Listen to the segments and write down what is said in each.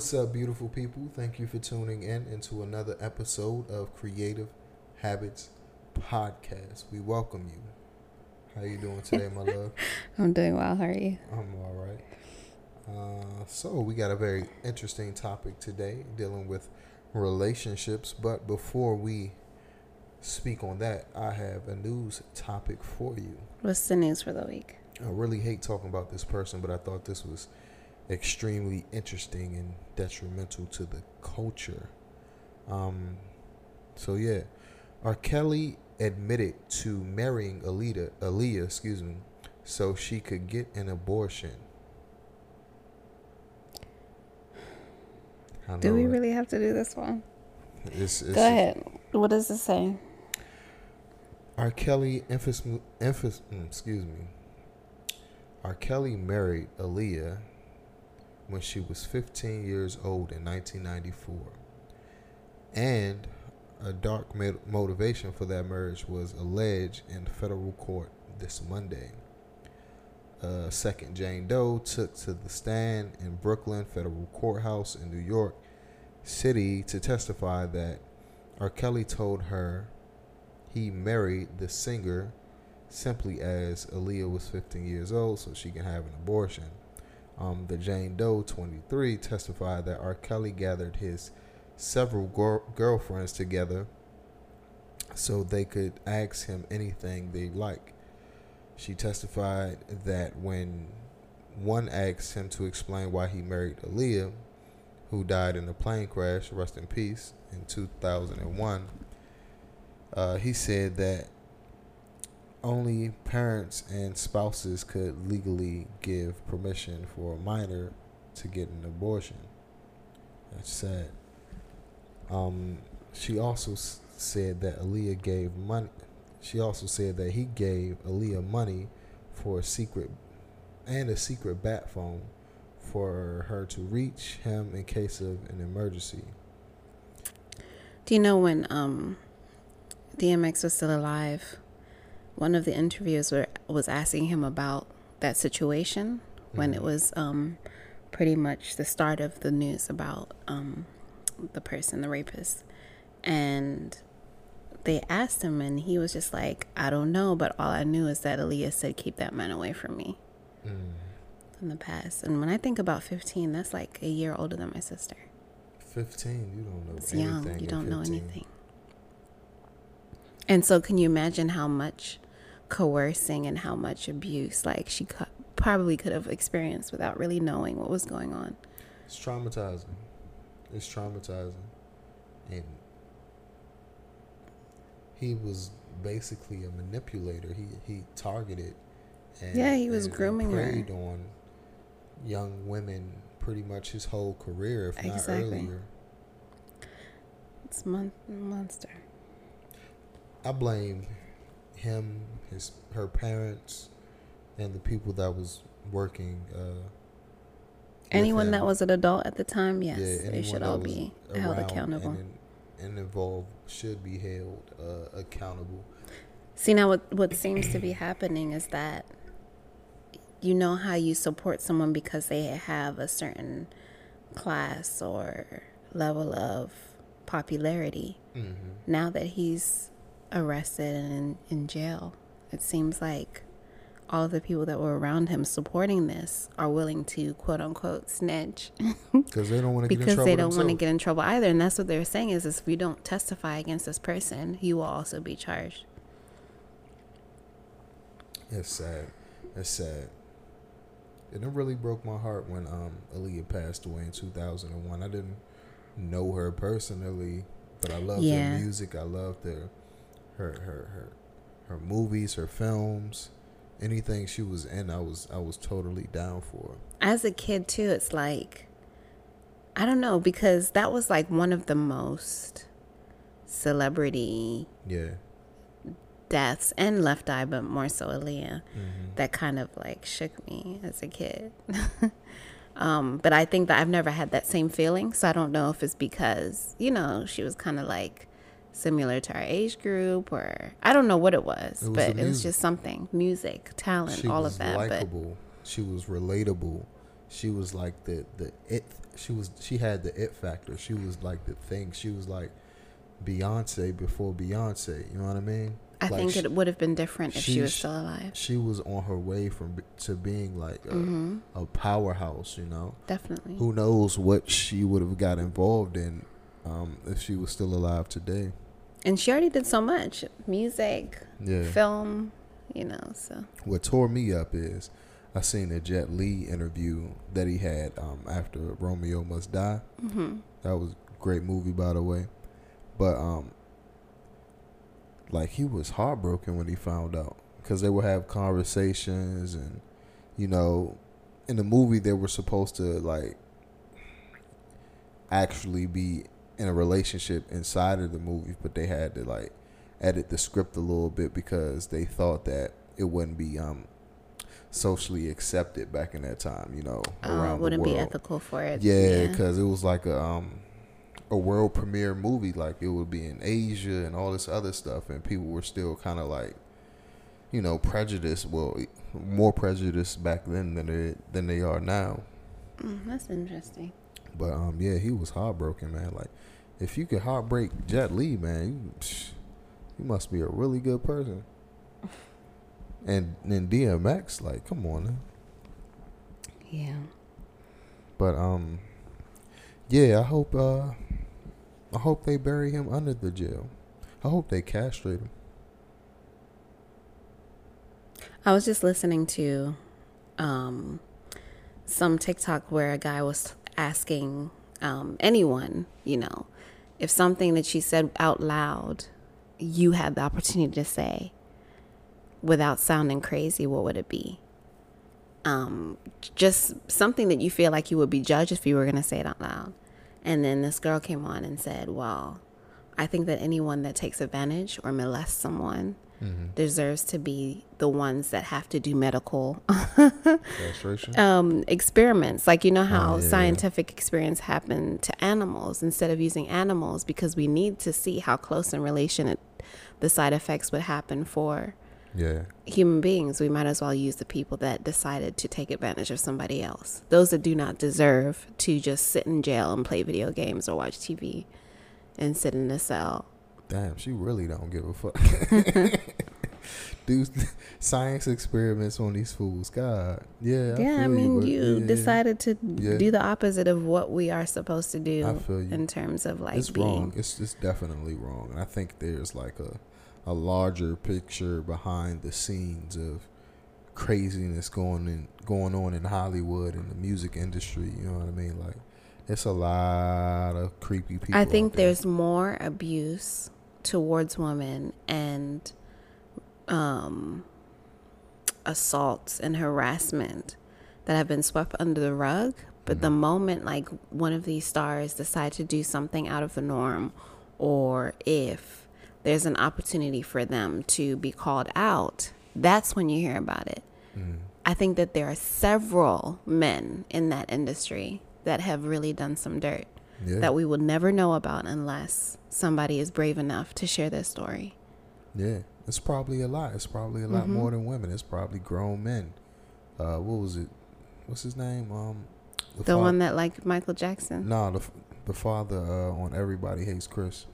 What's up, beautiful people? Thank you for tuning in into another episode of Creative Habits Podcast. We welcome you. How you doing today, my love? I'm doing well. How are you? I'm all right. Uh, so we got a very interesting topic today, dealing with relationships. But before we speak on that, I have a news topic for you. What's the news for the week? I really hate talking about this person, but I thought this was extremely interesting and detrimental to the culture. Um, so yeah, R. Kelly admitted to marrying Alita, Aaliyah, excuse me, so she could get an abortion. Do we really have to do this one? It's, it's Go ahead. What does it say? R. Kelly, emphasis, emphasis, mm, excuse me. R. Kelly married Aaliyah when she was 15 years old in 1994. And a dark motivation for that marriage was alleged in federal court this Monday. Uh, second Jane Doe took to the stand in Brooklyn Federal Courthouse in New York City to testify that R. Kelly told her he married the singer simply as Aaliyah was 15 years old so she can have an abortion. Um, the Jane Doe 23 testified that R. Kelly gathered his several girlfriends together so they could ask him anything they like. She testified that when one asked him to explain why he married Aaliyah, who died in a plane crash, rest in peace, in 2001, uh, he said that only parents and spouses could legally give permission for a minor to get an abortion. That's sad. Um, she also said that Aaliyah gave money. She also said that he gave Aaliyah money for a secret and a secret bat phone for her to reach him in case of an emergency. Do you know when um, DMX was still alive? One of the interviews were, was asking him about that situation when mm-hmm. it was um, pretty much the start of the news about um, the person, the rapist. And they asked him, and he was just like, I don't know, but all I knew is that Aaliyah said, keep that man away from me mm. in the past. And when I think about 15, that's like a year older than my sister. 15? You don't know it's anything. young. You don't 15. know anything. And so, can you imagine how much coercing and how much abuse like she co- probably could have experienced without really knowing what was going on. It's traumatizing. It's traumatizing. And he was basically a manipulator. He he targeted and Yeah, he was and, grooming and preyed her. on young women pretty much his whole career, if exactly. not earlier. It's mon- monster. I blame him, his her parents, and the people that was working. Uh, anyone that was an adult at the time, yes, yeah, they should all be held accountable. And, and, involved should be held uh, accountable. See now, what what seems to be happening is that you know how you support someone because they have a certain class or level of popularity. Mm-hmm. Now that he's arrested and in, in jail. It seems like all the people that were around him supporting this are willing to quote unquote snitch because they don't want to because they don't want to get in trouble either. And that's what they're saying is, is if you don't testify against this person, you will also be charged. It's sad. It's sad. And it really broke my heart when um Aaliyah passed away in 2001. I didn't know her personally, but I loved yeah. her music. I loved her her her her her movies, her films, anything she was in, I was I was totally down for. As a kid too, it's like I don't know because that was like one of the most celebrity Yeah. deaths and Left Eye, but more so Aaliyah, Mm-hmm. that kind of like shook me as a kid. um, but I think that I've never had that same feeling, so I don't know if it's because you know she was kind of like similar to our age group, or I don't know what it was, It was but it was just something, music, talent, She all of that. But she was likable. She was relatable. She was like the the it. She was she had the it factor. She was like the thing. She was like Beyonce before Beyonce. You know what I mean? I Like, think she- it would have been different if she was still alive. she was on her way from to being like a, hmm a powerhouse. You know, Definitely. who knows what she would have got involved in um, if she was still alive today. And she already did so much music, Yeah. film, you know, so. What tore me up is I seen a Jet Li interview that he had um, after Romeo Must Die. hmm That was a great movie, by the way. But um, like he was heartbroken when he found out because they would have conversations and you know, in the movie they were supposed to like actually be in a relationship inside of the movie, but they had to like edit the script a little bit because they thought that it wouldn't be um socially accepted back in that time, you know, Uh, around wouldn't the be ethical for it. Yeah, because it was like a um a world premiere movie. Like it would be in Asia and all this other stuff, and people were still kind of like, you know, prejudiced. Well, more prejudiced back then than they than they are now. Mm, that's interesting. But um, yeah, he was heartbroken, man. Like if you could heartbreak Jet Li, man, you, you must be a really good person. And then DMX, like, come on. Man. Yeah. But um, yeah, I hope uh, I hope they bury him under the jail. I hope they castrate him. I was just listening to um, some TikTok where a guy was asking um, anyone, you know, if something that she said out loud, you had the opportunity to say without sounding crazy, what would it be? Um, just something that you feel like you would be judged if you were going to say it out loud. And then this girl came on and said, Well, I think that anyone that takes advantage or molests someone deserves to be the ones that have to do medical um, experiments. Like, you know how Oh, yeah. scientific experiments happen to animals instead of using animals because we need to see how close in relation it, the side effects would happen for yeah, human beings. We might as well use the people that decided to take advantage of somebody else. Those that do not deserve to just sit in jail and play video games or watch TV and sit in a cell. Damn, she really don't give a fuck. Do science experiments on these fools. God, yeah. yeah, I feel mean, but you yeah, decided to Yeah. do the opposite of what we are supposed to I do feel you. in terms of like it's being. wrong. It's it's definitely wrong. And I think there's like a a larger picture behind the scenes of craziness going in going on in Hollywood and the music industry. You know what I mean? Like it's a lot of creepy people. I think there. there's more abuse towards women and um, assaults and harassment that have been swept under the rug. But the moment like one of these stars decide to do something out of the norm, or if there's an opportunity for them to be called out, that's when you hear about it. Mm. I think that there are several men in that industry that have really done some dirt yeah, that we will never know about unless somebody is brave enough to share their story. yeah. It's probably a lot. It's probably a lot Mhm. more than women. It's probably grown men. Uh, what was it? What's his name? Um, The fa- one that like Michael Jackson. No, the f- the father uh, on Everybody Hates Chris.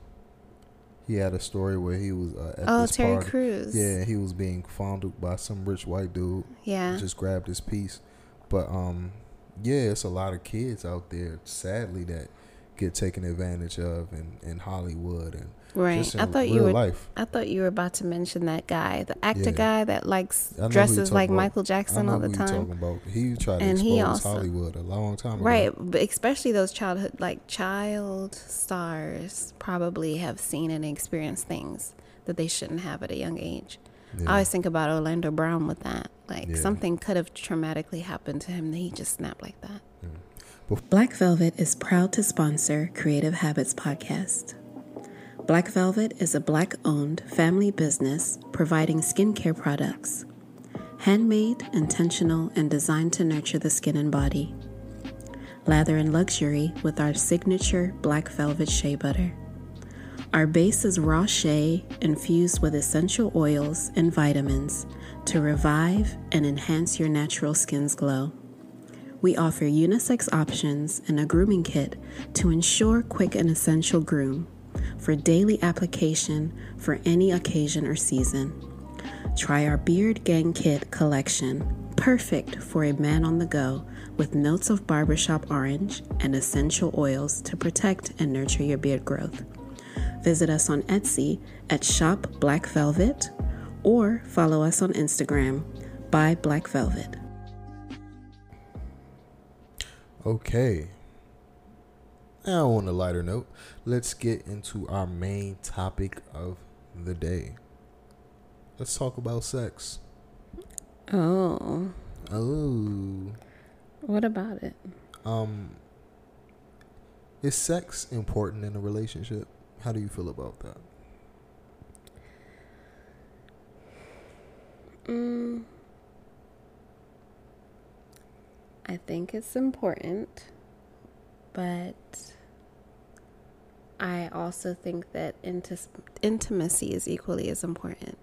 He had a story where he was uh, at oh, this Terry party. Crews. Yeah, he was being fondled by some rich white dude. Yeah. Just grabbed his piece. But um, yeah, it's a lot of kids out there, sadly, that get taken advantage of in, in Hollywood and right. I thought real you were. life. I thought you were about to mention that guy, the actor Yeah. guy that likes I know who you dresses like about. Michael Jackson all the who you talking time. about. He tried to And expose he also- Hollywood a long time ago. Right, but especially those childhood, like child stars, probably have seen and experienced things that they shouldn't have at a young age. Yeah. I always think about Orlando Brown with that. Like Yeah. something could have traumatically happened to him, that he just snapped like that. Black Velvet is proud to sponsor Creative Habits Podcast. Black Velvet is a black owned family business providing skincare products. Handmade, intentional, and designed to nurture the skin and body. Lather in luxury with our signature black velvet shea butter. Our base is raw shea infused with essential oils and vitamins to revive and enhance your natural skin's glow. We offer unisex options and a grooming kit to ensure quick and essential groom for daily application for any occasion or season. Try our Beard Gang Kit collection, perfect for a man on the go with notes of barbershop orange and essential oils to protect and nurture your beard growth. Visit us on Etsy at Shop Black Velvet or follow us on Instagram by Black Velvet. Okay. Now, on a lighter note, let's get into our main topic of the day. Let's talk about sex. Oh. Oh. What about it? Um is sex important in a relationship? How do you feel about that? Mm, I think it's important, but I also think that inti- intimacy is equally as important.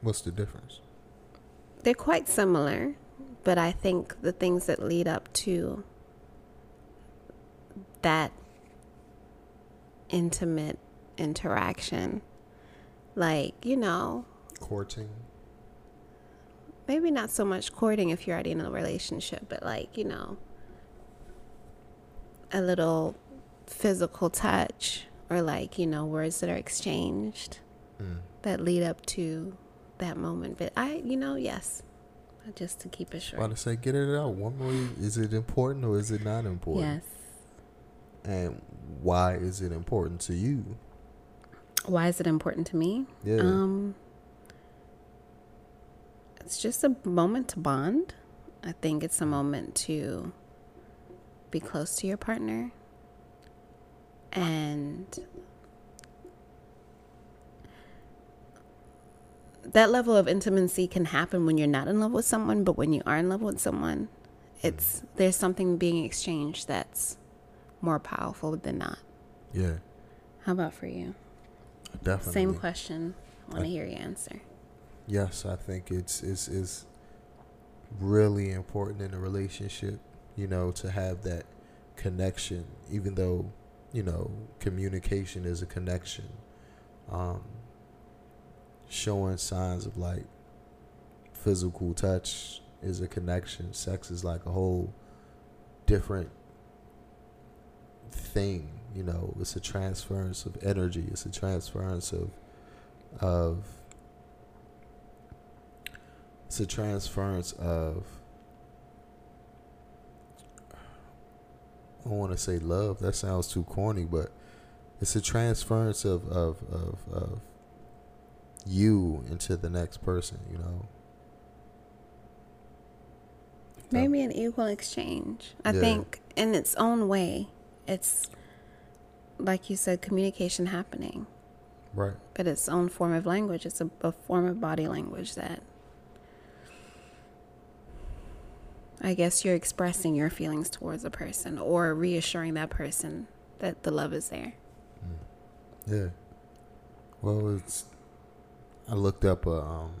What's the difference? They're quite similar, but I think the things that lead up to that intimate interaction, like, you know, Courting. Maybe not so much courting if you're already in a relationship, but like, you know, a little physical touch or like, you know, words that are exchanged Mm. that lead up to that moment. But I, you know, yes, just to keep it short. to say, get it out. One more. Is it important or is it not important? Yes. And why is it important to you? Why is it important to me? Yeah. Um, it's just a moment to bond. I think it's a moment to be close to your partner and that level of intimacy can happen when you're not in love with someone, but when you are in love with someone, it's there's something being exchanged that's more powerful than not. yeah. How about for you? Definitely. Same question. I want to hear your answer. Yes, I think it's it's is really important in a relationship, you know, to have that connection, even though, you know, communication is a connection. Um showing signs of like physical touch is a connection. Sex is like a whole different thing, you know, it's a transference of energy, it's a transference of of it's a transference of I don't want to say love. That sounds too corny, but it's a transference of of of, of you into the next person. You know. Maybe an equal exchange. I Yeah. think in its own way, it's like you said, communication happening, Right. but its own form of language. It's a, a form of body language that I guess you're expressing your feelings towards a person or reassuring that person that the love is there. Yeah. Well, it's. I looked up. Um,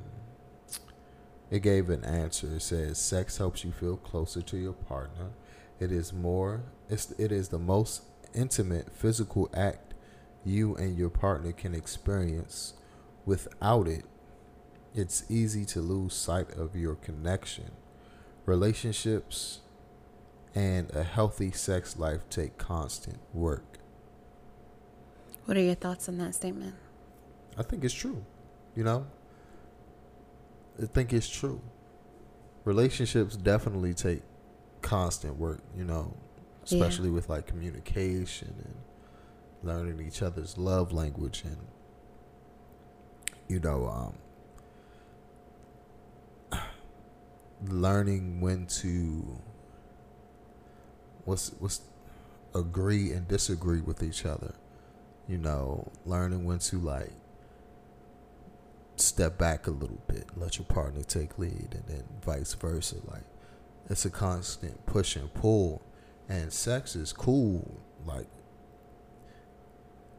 it gave an answer. It says sex helps you feel closer to your partner. It is more. It's. It is the most intimate physical act you and your partner can experience. Without it, it's easy to lose sight of your connection. Relationships and a healthy sex life take constant work. What are your thoughts on that statement? I think it's true. You know? I think it's true. Relationships definitely take constant work, you know, Yeah. especially with like communication and learning each other's love language and you know, um learning when to what's what's agree and disagree with each other. You know, learning when to like step back a little bit, let your partner take lead, and then vice versa. Like it's a constant push and pull, and sex is cool. Like,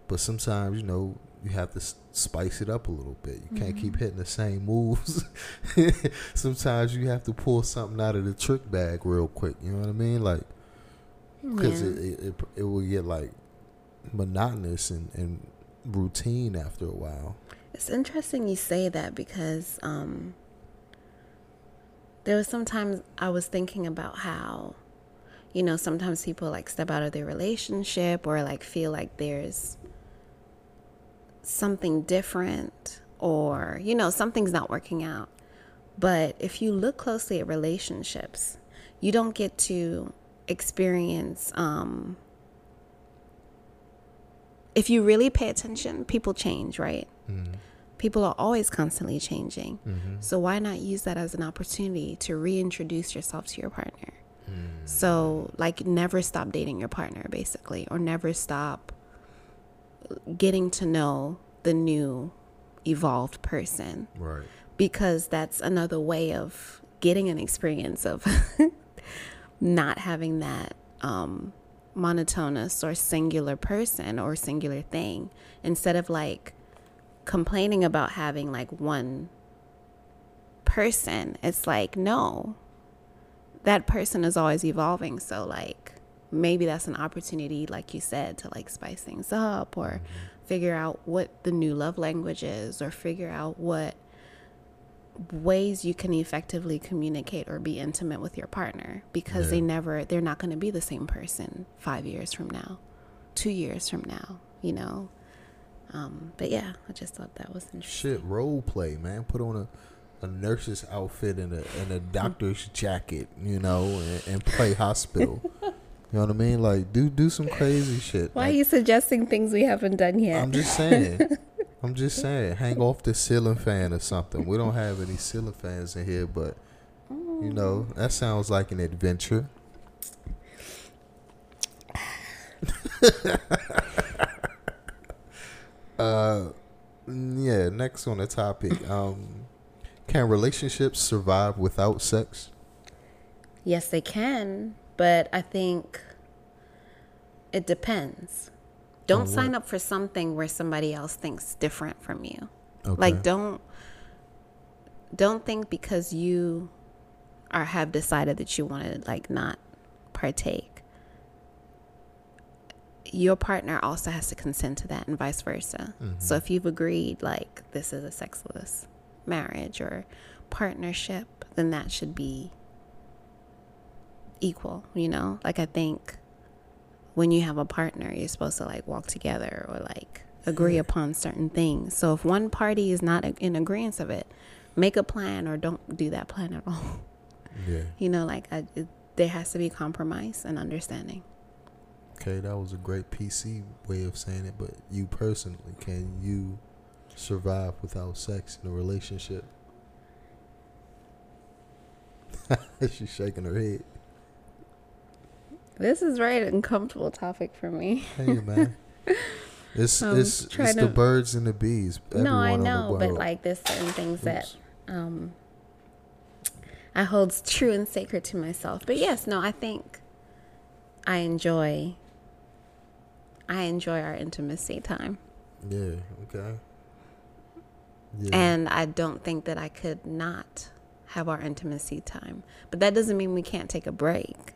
but sometimes you know you have to spice it up a little bit. You can't mm-hmm. keep hitting the same moves. sometimes you have to pull something out of the trick bag real quick. You know what I mean? Like, because yeah. it, it, it it will get like monotonous and, and routine after a while. It's interesting you say that because um, there was sometimes I was thinking about how, you know, sometimes people like step out of their relationship or like feel like there's something different or, you know, something's not working out. But if you look closely at relationships, you don't get to experience um, if you really pay attention, people change, right? Mm-hmm. People are always constantly changing. Mm-hmm. So why not use that as an opportunity to reintroduce yourself to your partner? Mm. So, like, never stop dating your partner, basically, or never stop getting to know the new evolved person. Right. Because that's another way of getting an experience of not having that um, monotonous or singular person or singular thing instead of like complaining about having like one person it's like no that person is always evolving so like maybe that's an opportunity like you said to like spice things up or mm-hmm. figure out what the new love language is or figure out what ways you can effectively communicate or be intimate with your partner because yeah. they never they're not going to be the same person 5 years from now 2 years from now you know um, but yeah i just thought that was interesting shit role play man put on a a nurse's outfit and a and a doctor's jacket, you know, and, and play hospital. You know what I mean? Like do do some crazy shit. Why like, are you suggesting things we haven't done yet? I'm just saying. I'm just saying, hang off the ceiling fan or something. We don't have any ceiling fans in here, but you know that sounds like an adventure. uh, yeah. Next on the topic, um, can relationships survive without sex? Yes, they can, but I think it depends. Don't sign up for something where somebody else thinks different from you. Okay. Like don't don't think because you are have decided that you want to like not partake. Your partner also has to consent to that and vice versa. Mm-hmm. So if you've agreed like this is a sexless marriage or partnership, then that should be equal, you know? Like I think when you have a partner, you're supposed to like walk together or like agree yeah. upon certain things. So if one party is not in agreement of it, make a plan or don't do that plan at all. Yeah. You know, like I, it, there has to be compromise and understanding. Okay, that was a great PC way of saying it, but you personally, can you survive without sex in a relationship? She's shaking her head. This is right uncomfortable topic for me. hey man. It's um, it's, it's to, the birds and the bees. No, I know, but like there's certain things Oops. that um I hold true and sacred to myself. But yes, no, I think I enjoy I enjoy our intimacy time. Yeah, okay. Yeah. And I don't think that I could not have our intimacy time. But that doesn't mean we can't take a break.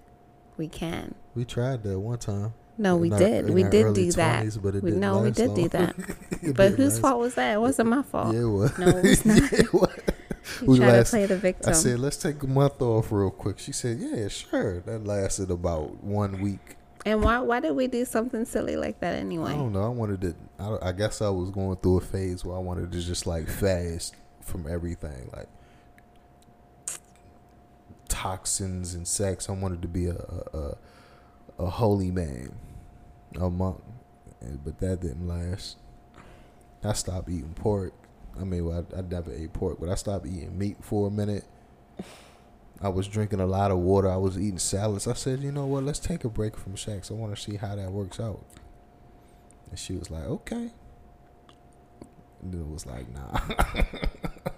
We can. We tried that one time. No, we our, did. We did do 20s, that. But we, no, we did long. do that. but whose last. fault was that? It wasn't my fault. Yeah, it was. No, it was not. yeah, it was. we tried last, to play the victim. I said, let's take a month off real quick. She said, yeah, sure. That lasted about one week. And why why did we do something silly like that anyway? I don't know. I wanted to. I, I guess I was going through a phase where I wanted to just like fast from everything. Like toxins and sex. I wanted to be a a, a holy man, a monk, but that didn't last. I stopped eating pork. I mean, well, I, I never ate pork, but I stopped eating meat for a minute, I was drinking a lot of water. I was eating salads. I said, you know what? Let's take a break from sex. I want to see how that works out. And she was like, okay. And then it was like, nah.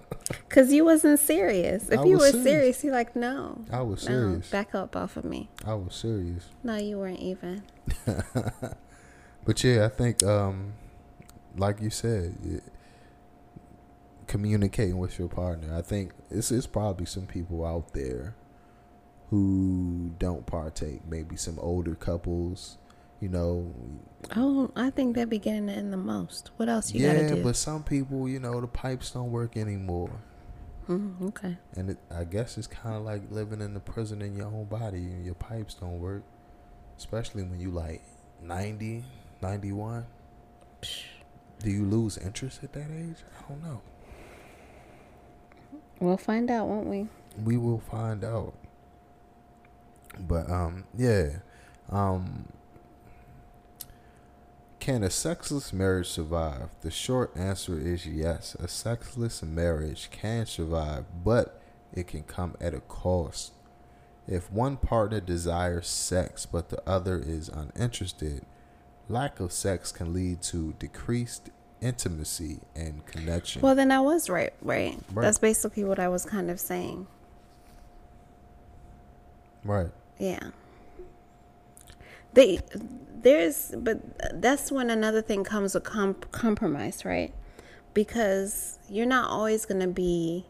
Cause you wasn't serious. If I you were serious. serious, you're like, no, I was no, serious. back up off of me. I was serious. No, you weren't even. But yeah, I think, um, like you said, it, communicating with your partner. I think it's it's probably some people out there who don't partake. Maybe some older couples, you know. Oh, I think they be getting it in the most. What else you yeah, gotta do? Yeah, but some people, you know, the pipes don't work anymore, Mm, okay. and it, I guess it's kind of like living in the prison in your own body, and your pipes don't work, especially when you like 90, 91. Do you lose interest at that age? I don't know. We'll find out, won't we? We will find out. But um yeah. Um can a sexless marriage survive? The short answer is yes. A sexless marriage can survive, but it can come at a cost. If one partner desires sex but the other is uninterested, lack of sex can lead to decreased intimacy and connection. Well, then I was right, right? Right. That's basically what I was kind of saying. right. Yeah. They there's but that's when another thing comes with comp- compromise, right? Because you're not always going to be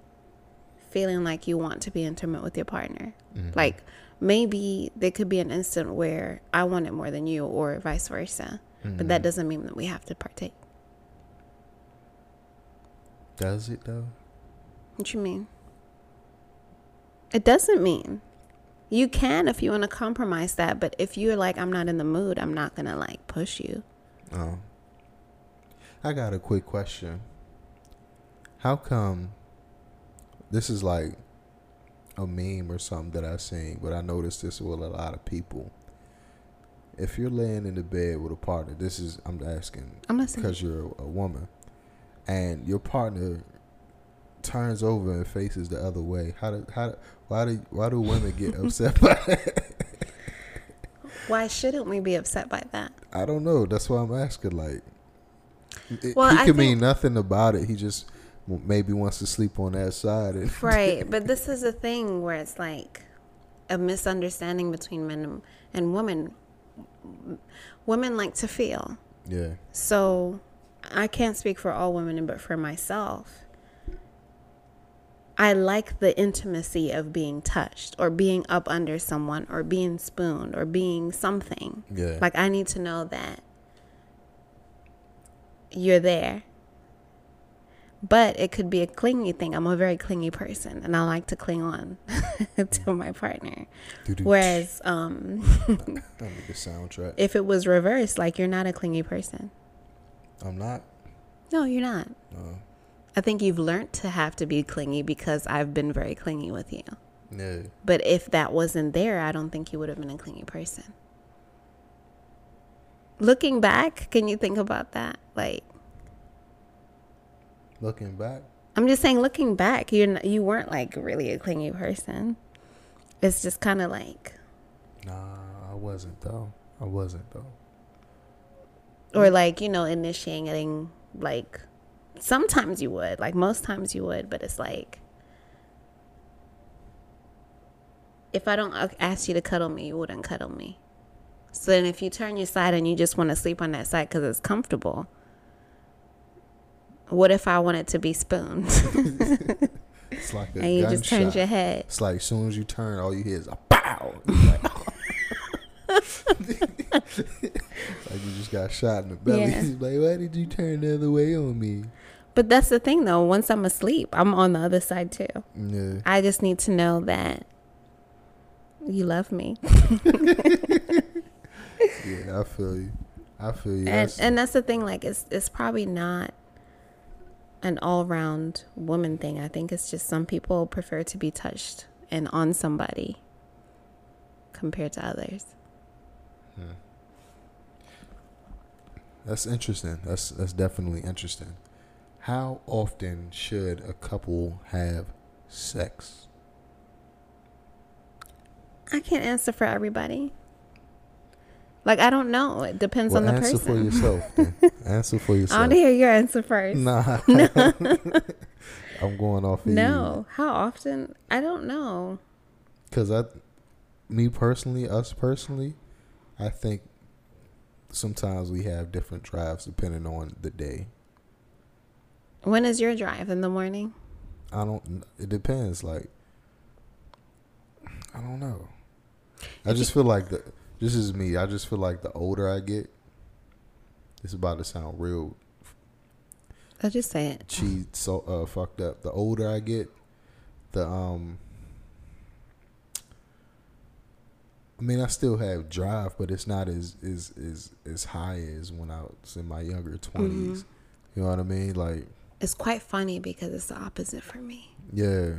feeling like you want to be intimate with your partner. Mm-hmm. Like maybe there could be an instant where I want it more than you or vice versa. But that mm-hmm. doesn't mean that we have to partake. Does it though? What you mean? It doesn't mean. You can if you want to compromise that, but if you're like, I'm not in the mood, I'm not gonna like push you. Oh. I got a quick question. How come this is like a meme or something that I've seen, but I noticed this with a lot of people. If you're laying in the bed with a partner, this is I'm asking I'm listening. because you're a, a woman, and your partner turns over and faces the other way. How do how why do why do women get upset by that? Why shouldn't we be upset by that? I don't know. That's why I'm asking. Like, it, Well, he I could mean nothing about it. He just maybe wants to sleep on that side. And Right, but this is a thing where it's like a misunderstanding between men and women. Women like to feel. yeah, So I can't speak for all women, but for myself, I like the intimacy of being touched or being up under someone or being spooned or being something. yeah, Like I need to know that you're there. But it could be a clingy thing. I'm a very clingy person and I like to cling on to my partner. Doo-doo. Whereas um I need the soundtrack. if it was reversed, like you're not a clingy person. I'm not. No, you're not. Uh, I think you've learned to have to be clingy because I've been very clingy with you. No. But if that wasn't there, I don't think you would have been a clingy person. Looking back, can you think about that? Like, looking back, I'm just saying, looking back, you're you weren't like really a clingy person. It's just kind of like, nah, I wasn't though. I wasn't though. or like you know, initiating. Like, sometimes you would, like most times you would, but it's like, if I don't uh, ask you to cuddle me, you wouldn't cuddle me. So then, if you turn your side and you just want to sleep on that side because it's comfortable, what if I wanted to be spooned It's like a and you just turned your head? It's like as soon as you turn, all you hear is a pow. Like, like you just got shot in the belly. Yeah. Like, why did you turn the other way on me? But that's the thing, though. Once I'm asleep, I'm on the other side too. Yeah. I just need to know that you love me, Yeah, I feel you. I feel you. and That's- and that's the thing. Like, it's it's probably not an all round woman thing. I think it's just some people prefer to be touched and on somebody compared to others. Hmm. That's interesting. That's that's definitely interesting. How often should a couple have sex? I can't answer for everybody. Like I don't know. It depends Well, on the answer person. Answer for yourself. Then. answer for yourself. I want to hear your answer first. Nah. I'm going off of No. How often? I don't know. Because I, me personally, us personally, I think sometimes we have different drives depending on the day. When is your drive in the morning? I don't. It depends. Like, I don't know. I just feel like the. This is me. I just feel like the older I get, it's about to sound real I'll just say it. cheat so uh fucked up. The older I get, the um I mean I still have drive, but it's not as as as as high as when I was in my younger 20s You know what I mean? Like It's quite funny because it's the opposite for me. yeah,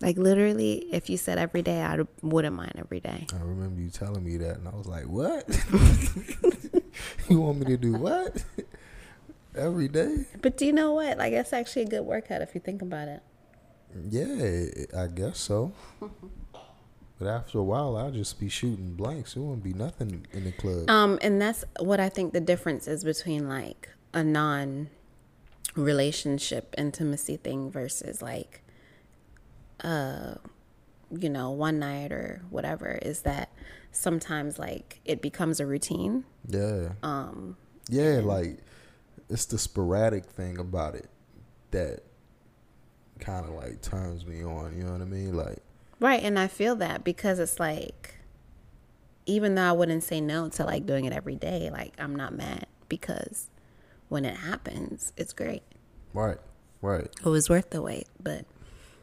Like literally, if you said every day, I wouldn't mind every day. I remember you telling me that and I was like, "What? you want me to do what?" Every day? But do you know what? Like that's actually a good workout if you think about it. Yeah, I guess so. But after a while, I'll just be shooting blanks. It won't be nothing in the club. Um, and that's what I think the difference is between like a non relationship intimacy thing versus like uh you know, one night or whatever is that sometimes like it becomes a routine. Yeah. Um. Yeah, like it's the sporadic thing about it that kind of like turns me on. You know what I mean? Like, Right, and I feel that because it's like even though I wouldn't say no to like doing it every day, like I'm not mad because when it happens, it's great. right, right, It was worth the wait, but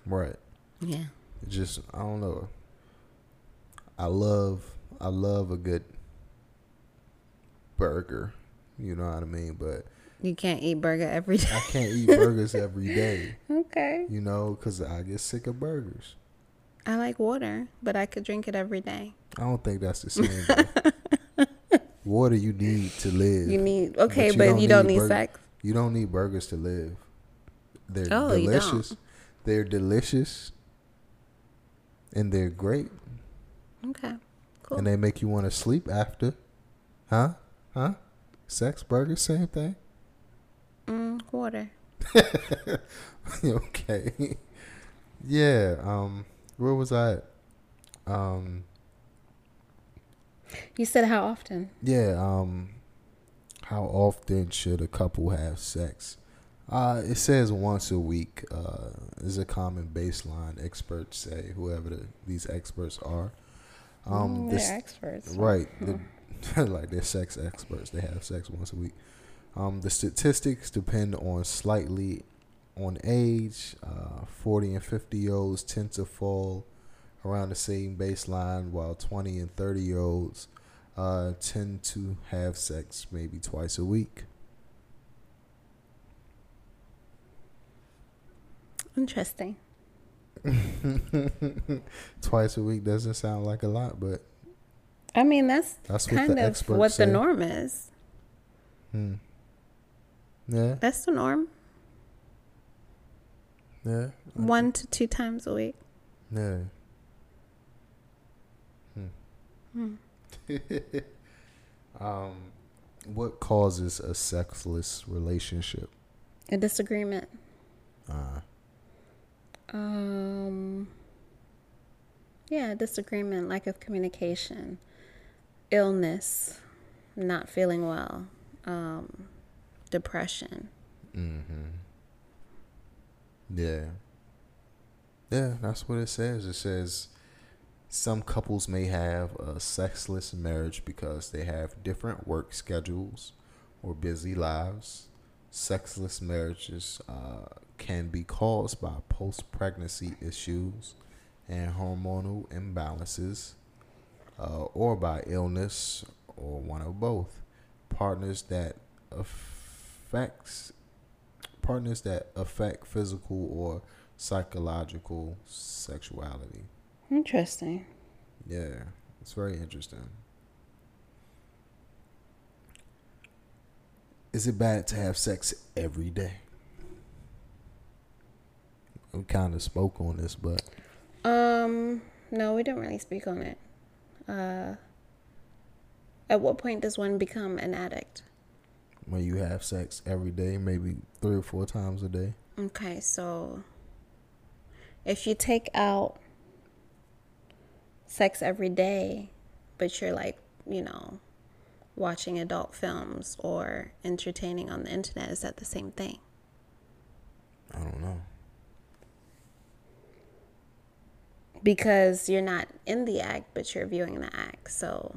right. yeah. Just I don't know. I love I love a good burger. You know what I mean? But You can't eat burger every day. I can't eat burgers every day. Okay. You know, because I get sick of burgers. I like water, but I could drink it every day. I don't think that's the same. Water you need to live. You need okay, you but, don't you don't need need burger- sex. You don't need burgers to live. They're Oh, don't. delicious. They're delicious. And they're great. Okay. Cool. And they make you want to sleep after. Huh? Huh? Sex, burgers, same thing? mm, water. okay. yeah, um where was I at? Um You said how often? yeah, um how often should a couple have sex? Uh, it says once a week uh, is a common baseline. Experts say, whoever the, these experts are. Um, Mm, they're experts. Right. The, like they're sex experts. They have sex once a week. Um, the statistics depend on slightly on age. Uh, 40 and 50 year olds tend to fall around the same baseline, while 20 and 30 year olds uh, tend to have sex maybe twice a week. Interesting. twice a week doesn't sound like a lot, but I mean, that's, That's what kind the of what say. the norm is. hmm. yeah, That's the norm. yeah, One to two times a week. yeah. Hmm. um, what causes a sexless relationship? A disagreement. Uh, Um. Yeah, disagreement, lack of communication, illness, not feeling well, um, depression. mm-hmm. Yeah. Yeah, that's what it says. It says some couples may have a sexless marriage because they have different work schedules or busy lives. Sexless marriages uh, can be caused by post pregnancy issues and hormonal imbalances, uh, or by illness, or one of both. Partners that affects partners that affect physical or psychological sexuality. Interesting. Yeah, it's very interesting. Is it bad to have sex every day? We kind of spoke on this, but Um, no, we didn't really speak on it. Uh, at what point does one become an addict? When you have sex every day, maybe three or four times a day. Okay, so if you take out sex every day, but you're like, you know, watching adult films or entertaining on the internet, is that the same thing? I don't know. Because you're not in the act, but you're viewing the act. So,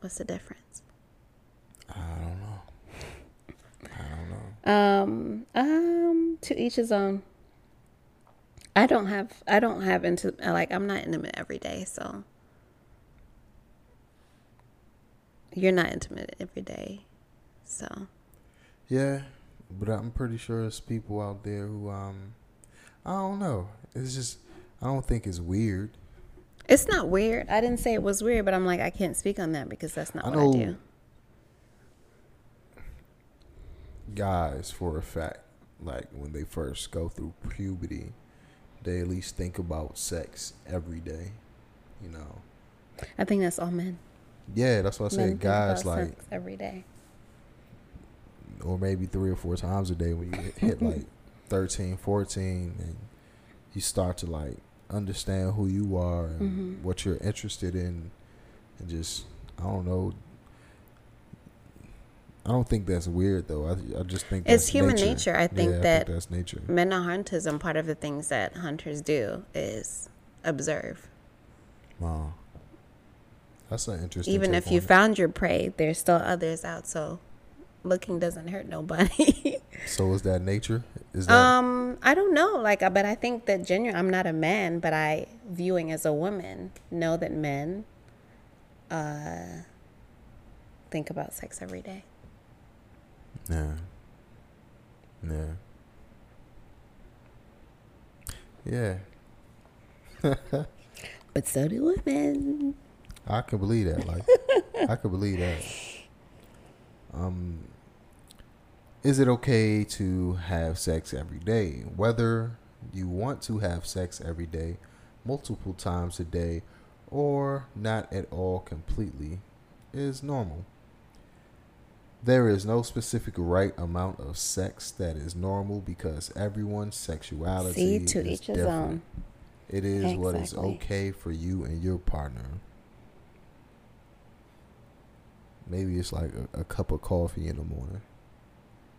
what's the difference? I don't know. I don't know. Um, um, to each his own. I don't have, I don't have into like I'm not intimate every day, so you're not intimate every day, so Yeah, but I'm pretty sure there's people out there who um, I don't know. It's just I don't think it's weird. it's not weird. I didn't say it was weird, but I'm like I can't speak on that because that's not I what know I do. guys for a fact, like when they first go through puberty, they at least think about sex every day. You know. I think that's all men. Yeah, that's what I say. Guys like sex every day. or maybe three or four times a day when you hit, like 13, 14 and you start to like understand who you are and Mhm. what you're interested in and just I don't know I don't think that's weird though. I, I just think It's human nature. I think yeah, that- I think that's nature. Men are hunters, and part of the things that hunters do is observe. Wow. That's an interesting. Even if you it. found your prey, there's still others out. So looking doesn't hurt nobody. So is that nature? Is that um, I don't know. Like, uh, but I think that genuine. I'm not a man, but I, viewing as a woman, know that men, uh, think about sex every day. Yeah. Yeah. Yeah. But so do women. I can believe that. Like, I can believe that. Um, is it okay to have sex every day? Whether you want to have sex every day, multiple times a day, or not at all completely, is normal. There is no specific right amount of sex that is normal because everyone's sexuality See, to is each his different. own. It is what is okay for you and your partner. Maybe it's like a, a cup of coffee in the morning.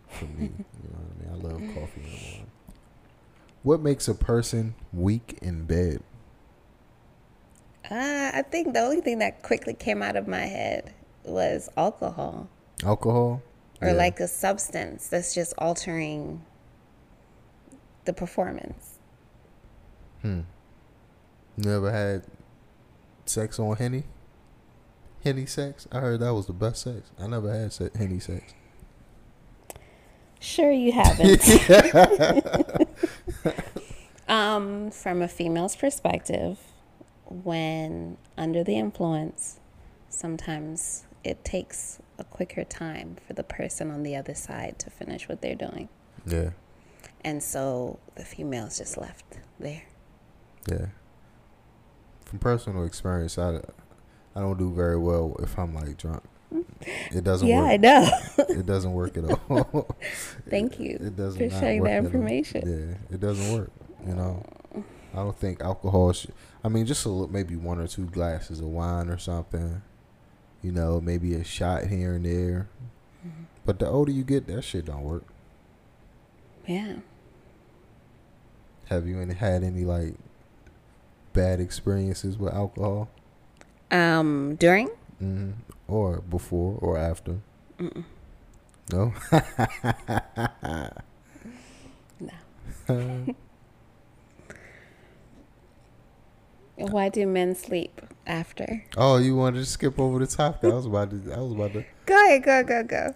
For me, you know what I mean. I love coffee in the morning. What makes a person weak in bed? Uh, I think the only thing that quickly came out of my head was alcohol. Alcohol, or Yeah. like a substance that's just altering the performance. Hmm. Never had sex on henny. Henny sex. I heard that was the best sex. I never had se- henny sex. Sure, you haven't. um, from a female's perspective, when under the influence, sometimes it takes a quicker time for the person on the other side to finish what they're doing. Yeah, And so the female's just left there. yeah. From personal experience, I, I don't do very well if I'm like drunk. Mm-hmm. It doesn't yeah, work. I know. it doesn't work at all. Thank you It does for not sharing work that information. Yeah, it doesn't work. You know, oh. I don't think alcohol. Should, I mean, just a little, maybe one or two glasses of wine or something. You know, maybe a shot here and there. Mm-hmm. But the older you get, that shit don't work. Yeah. Have you any, had any like bad experiences with alcohol? Um, during? Mm-hmm. Or before or after? Mm-mm. No. No. Why do men sleep after? oh, you wanted to skip over the topic? I was about to. I was about to. Go ahead, go, go, go.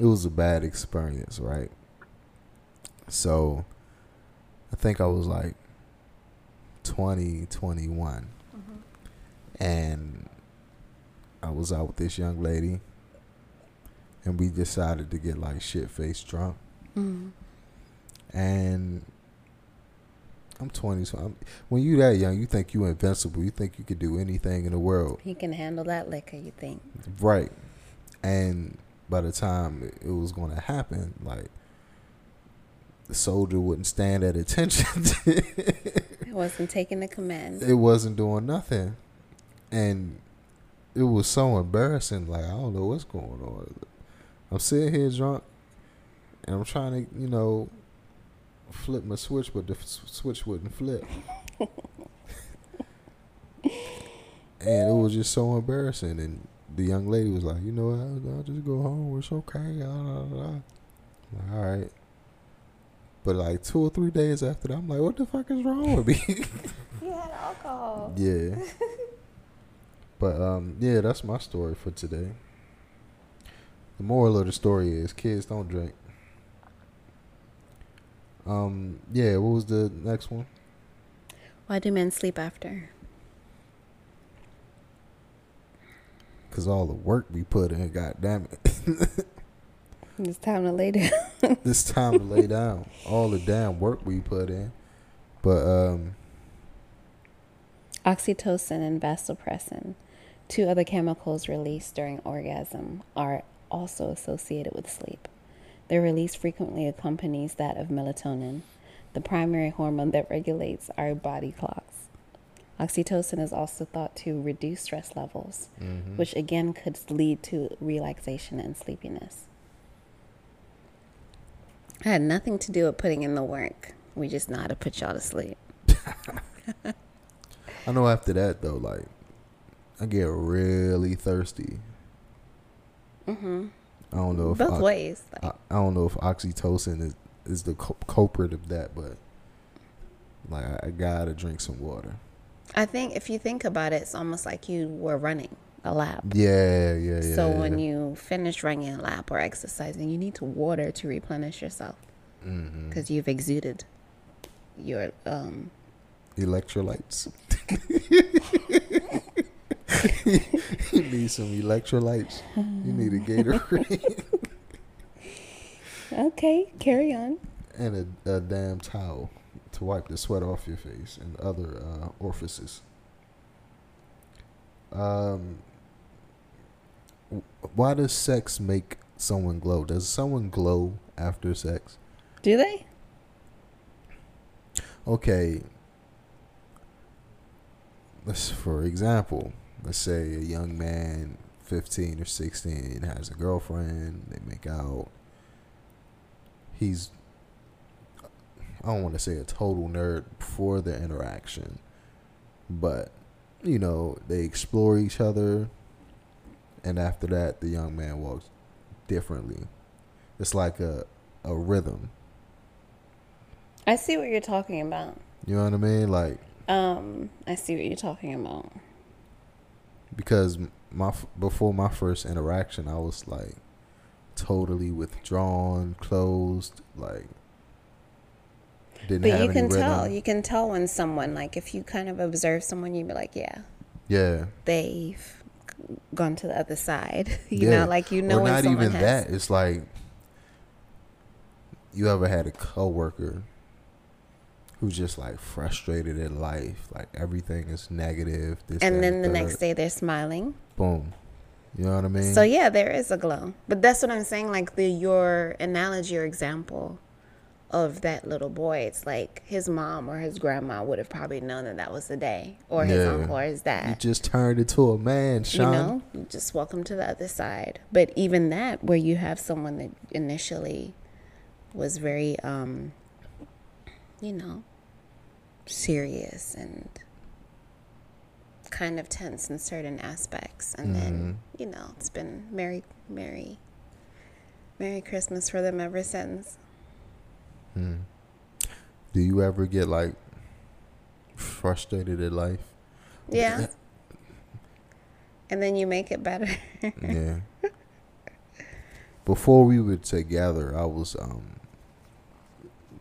it was a bad experience, right? So, I think I was like 20, 21. And I was out with this young lady. And we decided to get like shit faced drunk. Mm. And I'm 20, so I'm, when you that young, you think you invincible. You think you could do anything in the world. He can handle that liquor, you think? Right. And by the time it was going to happen, like the soldier wouldn't stand at attention. it wasn't taking the command. It wasn't doing nothing, and it was so embarrassing. Like I don't know what's going on. I'm sitting here drunk, and I'm trying to, you know, flip my switch, but the switch wouldn't flip. and it was just so embarrassing. And the young lady was like, "You know what? I'll, just go home. It's okay." All right. But like two or three days after that, I'm like, "What the fuck is wrong with me?" you had alcohol. Yeah. but um, yeah, that's my story for today. The moral of the story is kids don't drink. Um, yeah, what was the next one? Why do men sleep after? Cause all the work we put in, god damn it. it's time to lay down. this time to lay down. All the damn work we put in. But um oxytocin and vasopressin, two other chemicals released during orgasm, are also associated with sleep. Their release frequently accompanies that of melatonin, the primary hormone that regulates our body clocks. Oxytocin is also thought to reduce stress levels, mm-hmm. which again could lead to relaxation and sleepiness. I had nothing to do with putting in the work. We just know how to put y'all to sleep. I know after that though, like I get really thirsty. Mm-hmm. I don't know if both ways. Like. I, I, don't know if oxytocin is is the culprit of that, but like I, I gotta drink some water. I think if you think about it, it's almost like you were running a lap. Yeah, yeah, yeah. So yeah. when you finish running a lap or exercising, you need to water to replenish yourself because mm-hmm. you've exuded your um, electrolytes. you need some electrolytes. You need a Gatorade. okay, carry on. And a, a damn towel to wipe the sweat off your face and other uh, orifices. Um, why does sex make someone glow? Does someone glow after sex? Do they? Okay. Let's, for example, let's say a young man, 15 or 16, has a girlfriend, they make out. He's I don't want to say a total nerd before the interaction, but you know they explore each other, and after that, the young man walks differently. It's like a a rhythm. I see what you're talking about. You know what I mean? Like, um, I see what you're talking about. Because my before my first interaction, I was like totally withdrawn, closed, like didn't but you can tell you can tell when someone like if you kind of observe someone you'd be like yeah yeah. they've gone to the other side. You yeah. know like you know or not even has... that it's like you ever had a coworker who's just like frustrated in life like everything is negative. This, and then the third. next day they're smiling boom you know what i mean so yeah there is a glow but that's what i'm saying like the your analogy or example of that little boy, it's like his mom or his grandma would have probably known that that was the day, or his yeah. uncle or his dad. You just turned into a man, Sean. You know, you just welcome to the other side. But even that, where you have someone that initially was very, um, you know, serious and kind of tense in certain aspects, and mm-hmm. then you know, it's been merry, merry, merry Christmas for them ever since. Hmm. Do you ever get like frustrated in life? Yeah. and then you make it better. yeah. Before we were together, I was um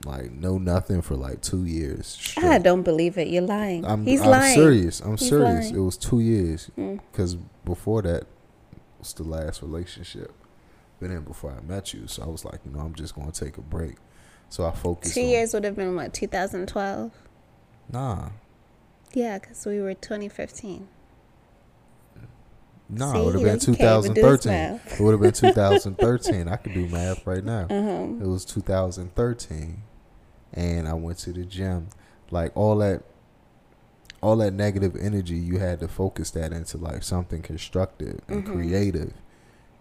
like know nothing for like two years. Straight. I don't believe it. You're lying. I'm, He's I'm lying. serious. I'm He's serious. Lying. It was two years because mm. before that was the last relationship. Been in before I met you, so I was like, you know, I'm just gonna take a break. So I focused. Two years would have been what 2012. Nah. Yeah, because we were 2015. No, See, it would have been can't even do this 2013. It would have been 2013. I could do math right now. Uh-huh. It was 2013, and I went to the gym. Like all that, all that negative energy, you had to focus that into like something constructive and Mhm. creative.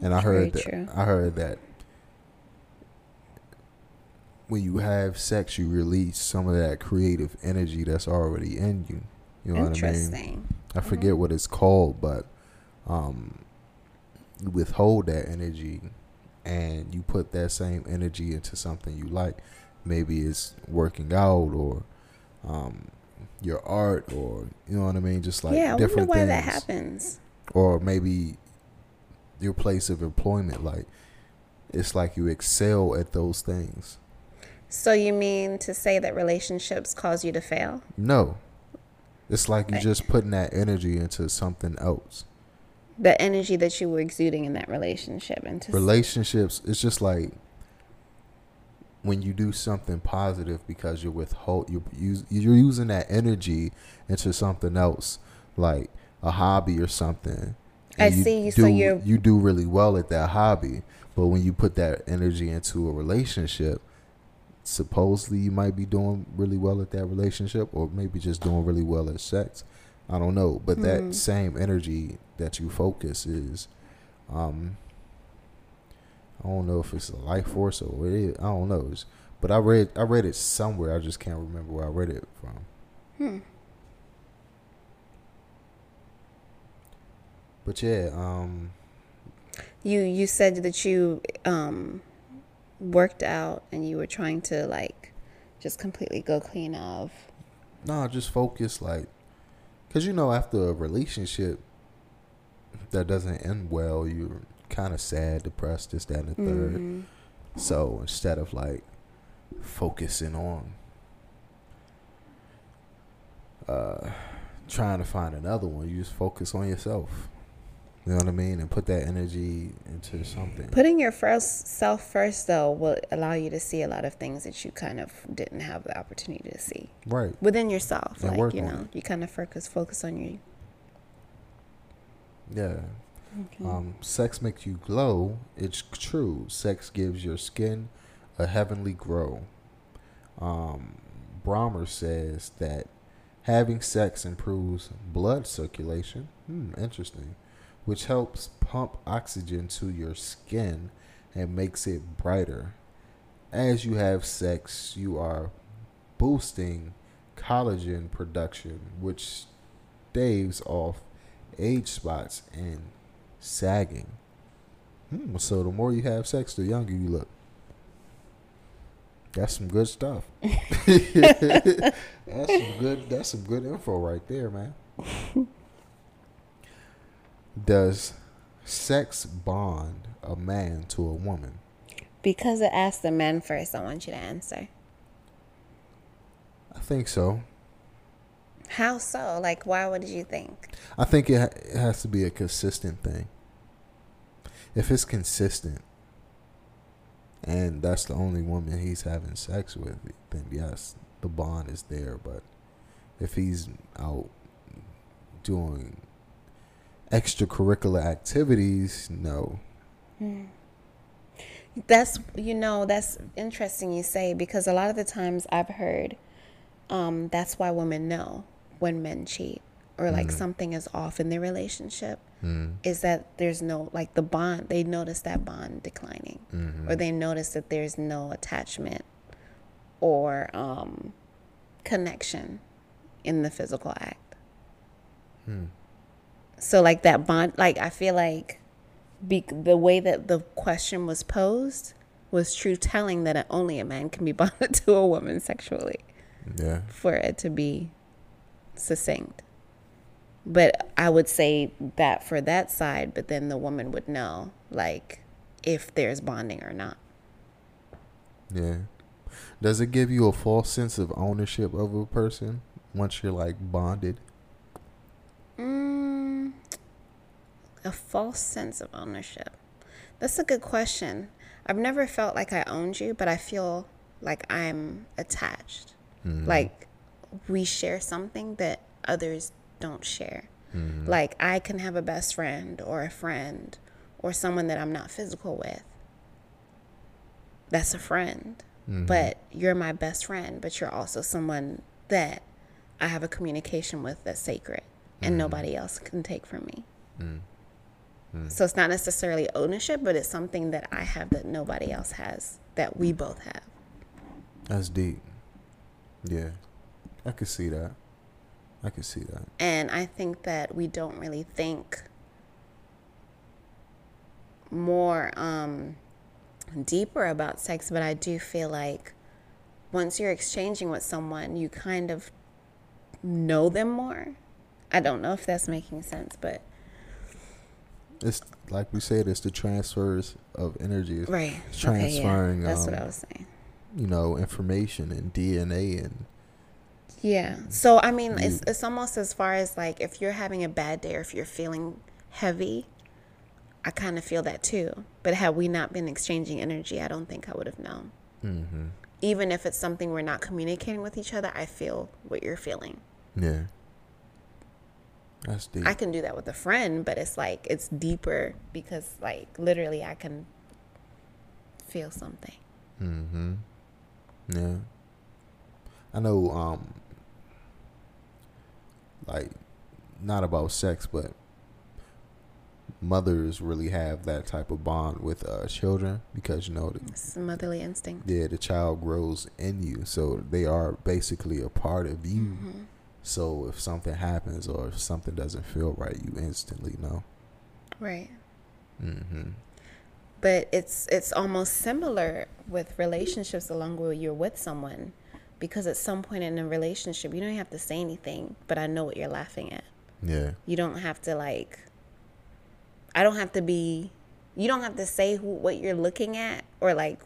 And I Very heard that. true. I heard that when you have sex, you release some of that creative energy that's already in you. You know what I mean? Interesting. I forget what it's called, but um, you withhold that energy and you put that same energy into something you like. Maybe it's working out or um, your art or you know what I mean, just like yeah, I wonder different why things. that happens. Or maybe your place of employment, like it's like you excel at those things. So you mean to say that relationships cause you to fail? No, it's like you're just putting that energy into something else. The energy that you were exuding in that relationship into relationships it's just like when you do something positive because you're withhold you're, you're using that energy into something else like a hobby or something I you see, do, so you're- you do really well at that hobby but when you put that energy into a relationship supposedly you might be doing really well at that relationship or maybe just doing really well at sex i don't know but Mhm. that same energy that you focus is um I don't know if it's a life force or what it is. I don't know. It's, but I read I read it somewhere. I just can't remember where I read it from. Hmm. But yeah, um, You you said that you um worked out and you were trying to like just completely go clean of no, just focus like, cause you know after a relationship that doesn't end well, you're kind of sad, depressed, this, that, and the 3rd Mhm. So instead of like focusing on uh trying to find another one, you just focus on yourself. You know what I mean? And put that energy into something. Putting your first self first though will allow you to see a lot of things that you kind of didn't have the opportunity to see right. within yourself. And like you on know, it. you kind of focus focus on you. Yeah. Um, sex makes you glow. It's true. Sex gives your skin a heavenly glow. Um, Brahmer says that having sex improves blood circulation. Hmm, interesting. Which helps pump oxygen to your skin and makes it brighter. As you have sex, you are boosting collagen production, which staves off age spots and sagging. Hmm, so the more you have sex, the younger you look. That's some good stuff. that's some good. That's some good info right there, man. Does sex bond a man to a woman? Because it asked the men first, I want you to answer. I think so. How so? Like, why would you think? I think it, ha- it has to be a consistent thing. If it's consistent, and that's the only woman he's having sex with, then yes, the bond is there. But if he's out doing extracurricular activities, no. That's you know that's interesting you say because a lot of the times I've heard um, that's why women know when men cheat or like something is off in their relationship Mm. is that there's no like the bond they notice that bond declining Mm-hmm. or they notice that there's no attachment or um, connection in the physical act. Hmm. So like that bond, like I feel like be, the way that the question was posed was true telling that only a man can be bonded to a woman sexually Yeah. for it to be succinct. But I would say that for that side, but then the woman would know like if there's bonding or not. Yeah. Does it give you a false sense of ownership of a person once you're like bonded? Mm, a false sense of ownership. That's a good question. I've never felt like I owned you, but I feel like I'm attached. Mm-hmm. Like we share something that others don't share. Mm-hmm. Like I can have a best friend or a friend or someone that I'm not physical with. That's a friend. Mm-hmm. But you're my best friend, but you're also someone that I have a communication with that's sacred and Mm-hmm. nobody else can take from me. Mm. So it's not necessarily ownership, but it's something that I have that nobody else has that we both have. That's deep. Yeah, I could see that. I could see that. And I think that we don't really think more um, deeper about sex, but I do feel like once you're exchanging with someone, you kind of know them more. I don't know if that's making sense, but It's like we said, it's the transfers of energy. It's right. It's Okay, transferring, yeah. That's what um, I was saying. you know, information and DNA and Yeah. So I mean, it's You- it's almost as far as like if you're having a bad day or if you're feeling heavy, I kind of feel that too. But had we not been exchanging energy, I don't think I would have known. mm-hmm. Even if it's something we're not communicating with each other, I feel what you're feeling. yeah. That's deep. I can do that with a friend, but it's like it's deeper because like literally I can feel something. Mm-hmm. Yeah. I know, um, like, not about sex, but mothers really have that type of bond with uh, children because, you know, the, It's motherly instinct. yeah, the child grows in you. So they are basically a part of you. Mhm. So if something happens or if something doesn't feel right, you instantly know. Right. Mm-hmm. but it's it's almost similar with relationships along where you're with someone because at some point in a relationship you don't have to say anything but i know what you're laughing at Yeah. you don't have to like i don't have to be you don't have to say who what you're looking at or like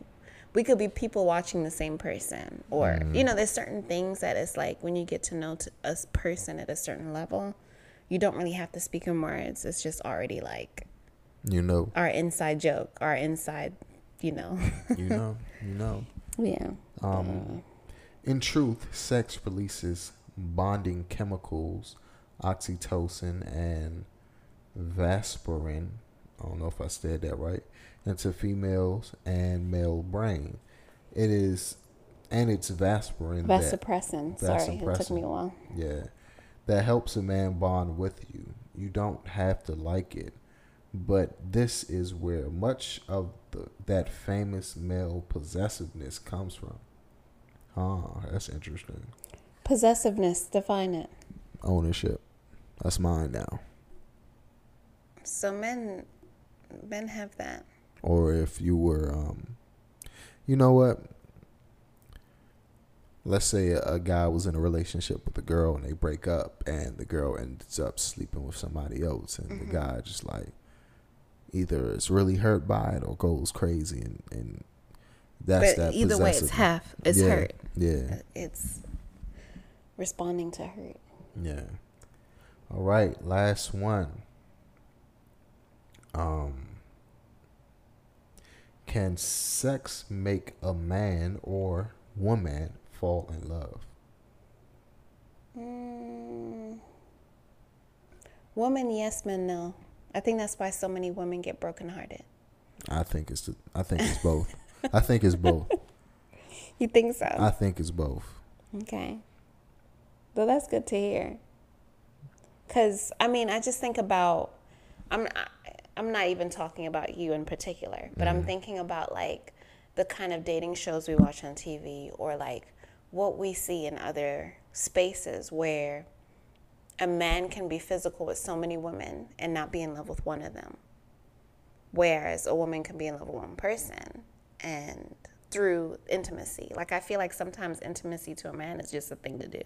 we could be people watching the same person or you know there's certain things that it's like when you get to know a person at a certain level you don't really have to speak in words it's just already like You know. our inside joke, our inside, you know. You know. You know. yeah. Um, in truth, sex releases bonding chemicals, oxytocin and Vasparin. I don't know if I said that right. Into females and male brain. It is, and it's that- Vasopressin. Sorry, it took me a while. Yeah. That helps a man bond with you. You don't have to like it. But this is where much of the, that famous male possessiveness comes from. Ah, that's interesting. Possessiveness, define it. Ownership. That's mine now. So men men have that. Or if you were, um, you know what? Let's say a, a guy was in a relationship with a girl and they break up, and the girl ends up sleeping with somebody else, and the guy just like either is really hurt by it or goes crazy, and, and that's but that. either way it's half. It's yeah, hurt. Yeah, It's responding to hurt. yeah. All right, last one. Um, can sex make a man or woman fall in love? Mm. Woman, yes, men, no. I think that's why so many women get brokenhearted. I think it's the, I think it's both. I think it's both. You think so? I think it's both. Okay. Well, that's good to hear. Cause I mean, I just think about I'm I'm not even talking about you in particular, but I'm mm-hmm. thinking about like the kind of dating shows we watch on TV or like what we see in other spaces where a man can be physical with so many women and not be in love with one of them. Whereas a woman can be in love with one person and through intimacy. Like I feel like sometimes intimacy to a man is just a thing to do.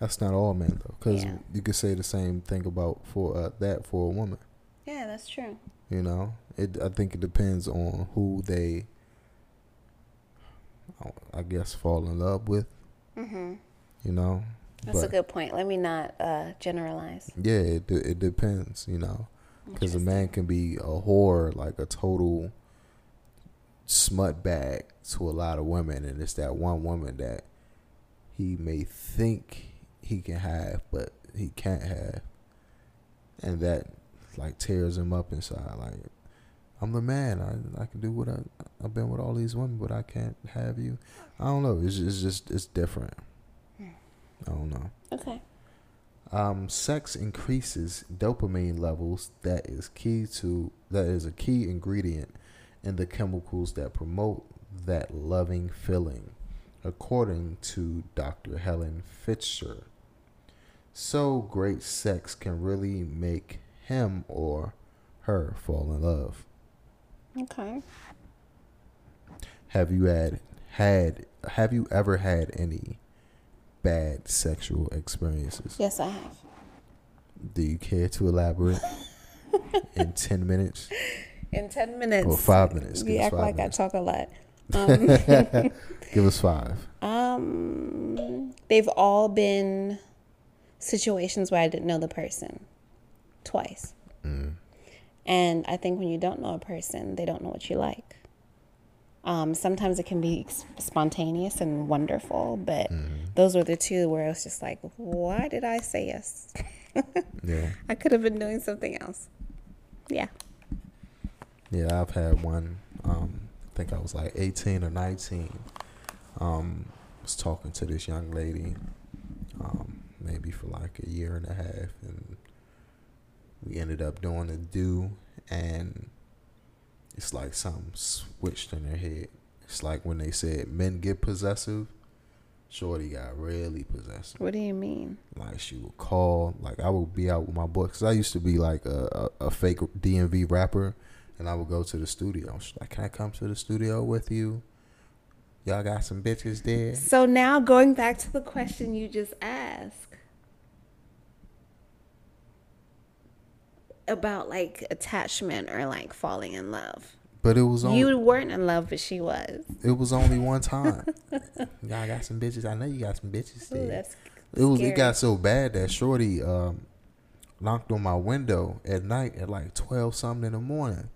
That's not all men though, because Yeah. you could say the same thing about for uh, that for a woman. Yeah, that's true. You know, it. I think it depends on who they, I guess, fall in love with. Mm-hmm. You know, That's a good point. Let me not uh, generalize. yeah, it it depends. You know, because a man can be a whore, like a total smut bag to a lot of women, and it's that one woman that he may think he can have, but he can't have, and that like tears him up inside. Like I'm the man. I I can do what I I've been with all these women, but I can't have you. I don't know. It's it's just it's different. I don't know. Okay. Um, sex increases dopamine levels. That is key to that is a key ingredient in the chemicals that promote that loving feeling, according to Dr. Helen Fisher. So great sex can really make him or her fall in love. Okay. Have you had had have you ever had any bad sexual experiences? Yes, I have. Do you care to elaborate in 10 minutes In ten minutes. or 5 minutes? Give us act like minutes. I talk a lot. Um, Give us 5. um, they've all been situations where I didn't know the person twice. Mm. And I think when you don't know a person, they don't know what you like. Um, sometimes it can be spontaneous and wonderful, but Mm-hmm. those were the two where I was just like, why did I say yes? Yeah. I could have been doing something else. Yeah. Yeah, I've had one. Um, I think I was like 18 or 19. Um, was talking to this young lady, um, maybe for like a year and a half, and we ended up doing a do, and it's like something switched in her head. It's like when they said men get possessive. Shorty got really possessive. What do you mean? Like she would call, like I would be out with my boy, cause I used to be like a, a, a fake DMV rapper, and I would go to the studio. She's like, "Can I come to the studio with you? Y'all got some bitches there." So now going back to the question you just asked about like attachment or like falling in love. But it was only You weren't in love, but she was. it was only one time. Y'all got some bitches. I know you got some bitches Ooh, there. that's it was scary. it got so bad that Shorty um, knocked on my window at night at like twelve something in the morning.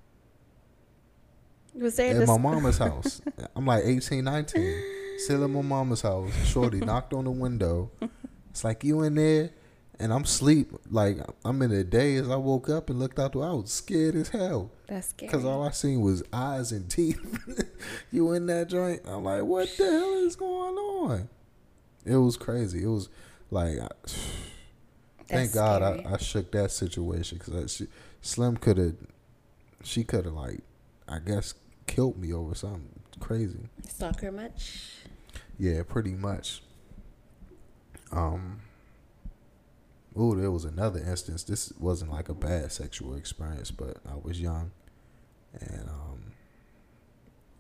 Was there at this my mama's house. I'm like 18, 19. Still at my mama's house. Shorty knocked on the window. It's like you in there, and I'm sleep. Like I'm in the daze. I woke up and looked out the. I was scared as hell That's scary. because all I seen was eyes and teeth. you in that joint? I'm like, what the hell is going on? It was crazy. It was like, I, thank God. I, I shook that situation because Slim could have, she could have like, I guess killed me over something crazy. Soccer much? Yeah, pretty much. Um. Oh, there was another instance. This wasn't like a bad sexual experience, but I was young, and um,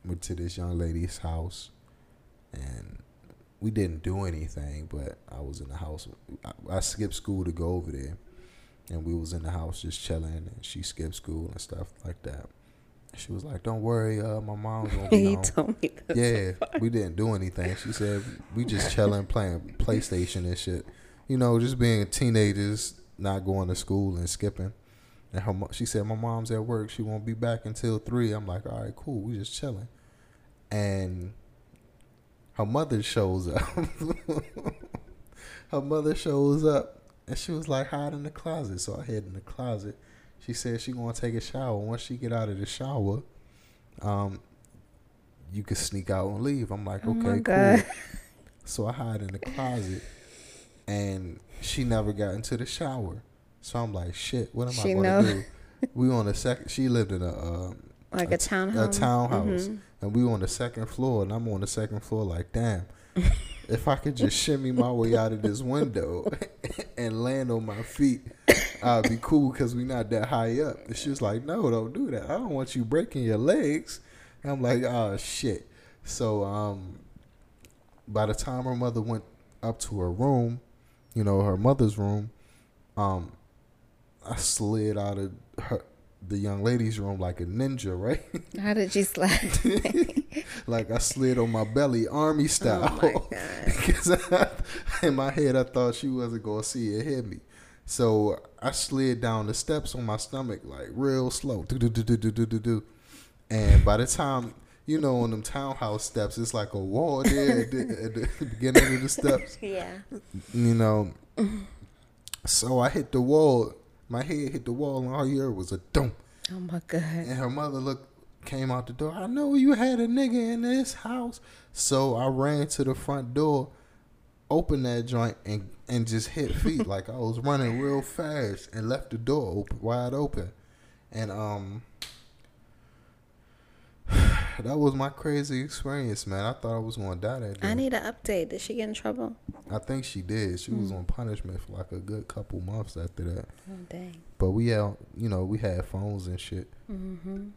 went to this young lady's house, and we didn't do anything. But I was in the house. I, I skipped school to go over there, and we was in the house just chilling. And she skipped school and stuff like that. She was like, "Don't worry, uh, my mom's gonna be you home." told me this. Yeah, we didn't do anything. She said we just chilling, playing PlayStation and shit. You know, just being teenagers, not going to school and skipping. And her, mo- she said my mom's at work. She won't be back until three. I'm like, all right, cool. We just chilling. And her mother shows up. her mother shows up, and she was like, hide in the closet. So I hid in the closet. She said she gonna take a shower. Once she get out of the shower, um, you could sneak out and leave. I'm like, Oh okay, cool. So I hide in the closet, and she never got into the shower. So I'm like, shit, what am She I gonna know. do? We on the second. She lived in a um, Like a t- townhouse. a townhouse, Mhm. and we on the second floor, and I'm on the second floor. Like, damn, if I could just shimmy my way out of this window and land on my feet, I'd be cool because we're not that high up. And she was like, no, don't do that. I don't want you breaking your legs. And I'm like, oh shit. So um, by the time her mother went up to her room, you know, her mother's room, um, I slid out of her the young lady's room like a ninja, right? How did you slide? like I slid on my belly, army style. Oh my God. Because I, in my head, I thought she wasn't gonna see it hit me. So I slid down the steps on my stomach like real slow, do do do do do do do do. And by the time you know, on them townhouse steps, it's like a wall there at, the, at the beginning of the steps. Yeah. You know, so I hit the wall. My head hit the wall, and all you heard was a dump. Oh my god. And her mother looked, came out the door. I know you had a nigga in this house. So I ran to the front door, opened that joint, and and just hit feet like I was running real fast, and left the door open, wide open, and um. That was my crazy experience, man. I thought I was gonna die that day. I need an update. Did she get in trouble? I think she did. She was on punishment for like a good couple months after that. Oh dang. But we had, you know, we had phones and shit. Mm-hmm.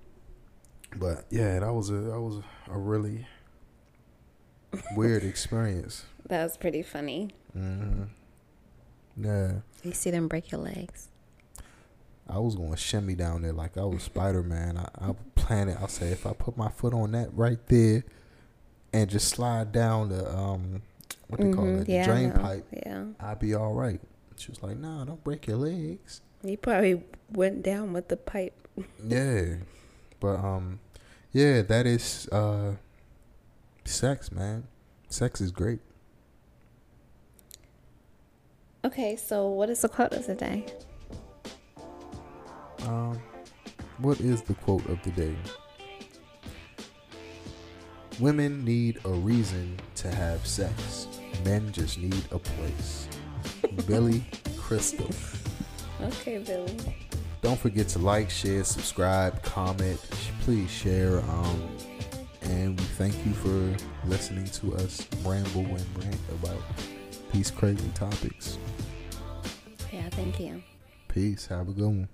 But yeah, that was a that was a really weird experience. That was pretty funny. hmm Yeah, You see them break your legs. I was going to shimmy down there like I was Spider Man. I, I planned it. I say if I put my foot on that right there and just slide down the um what they call Mhm. it the Yeah, drain pipe, Yeah. I'll be all right. She was like, Nah, don't break your legs. You probably went down with the pipe. yeah, but um, yeah, that is uh, sex, man. Sex is great. Okay, so what is the quote of the day? Um, what is the quote of the day? Women need a reason to have sex. Men just need a place. Billy Crystal. Okay, Billy. Don't forget to like, share, subscribe, comment. Please share. Um, and we thank you for listening to us ramble and rant about these crazy topics. Yeah, thank you. Peace. Have a good one.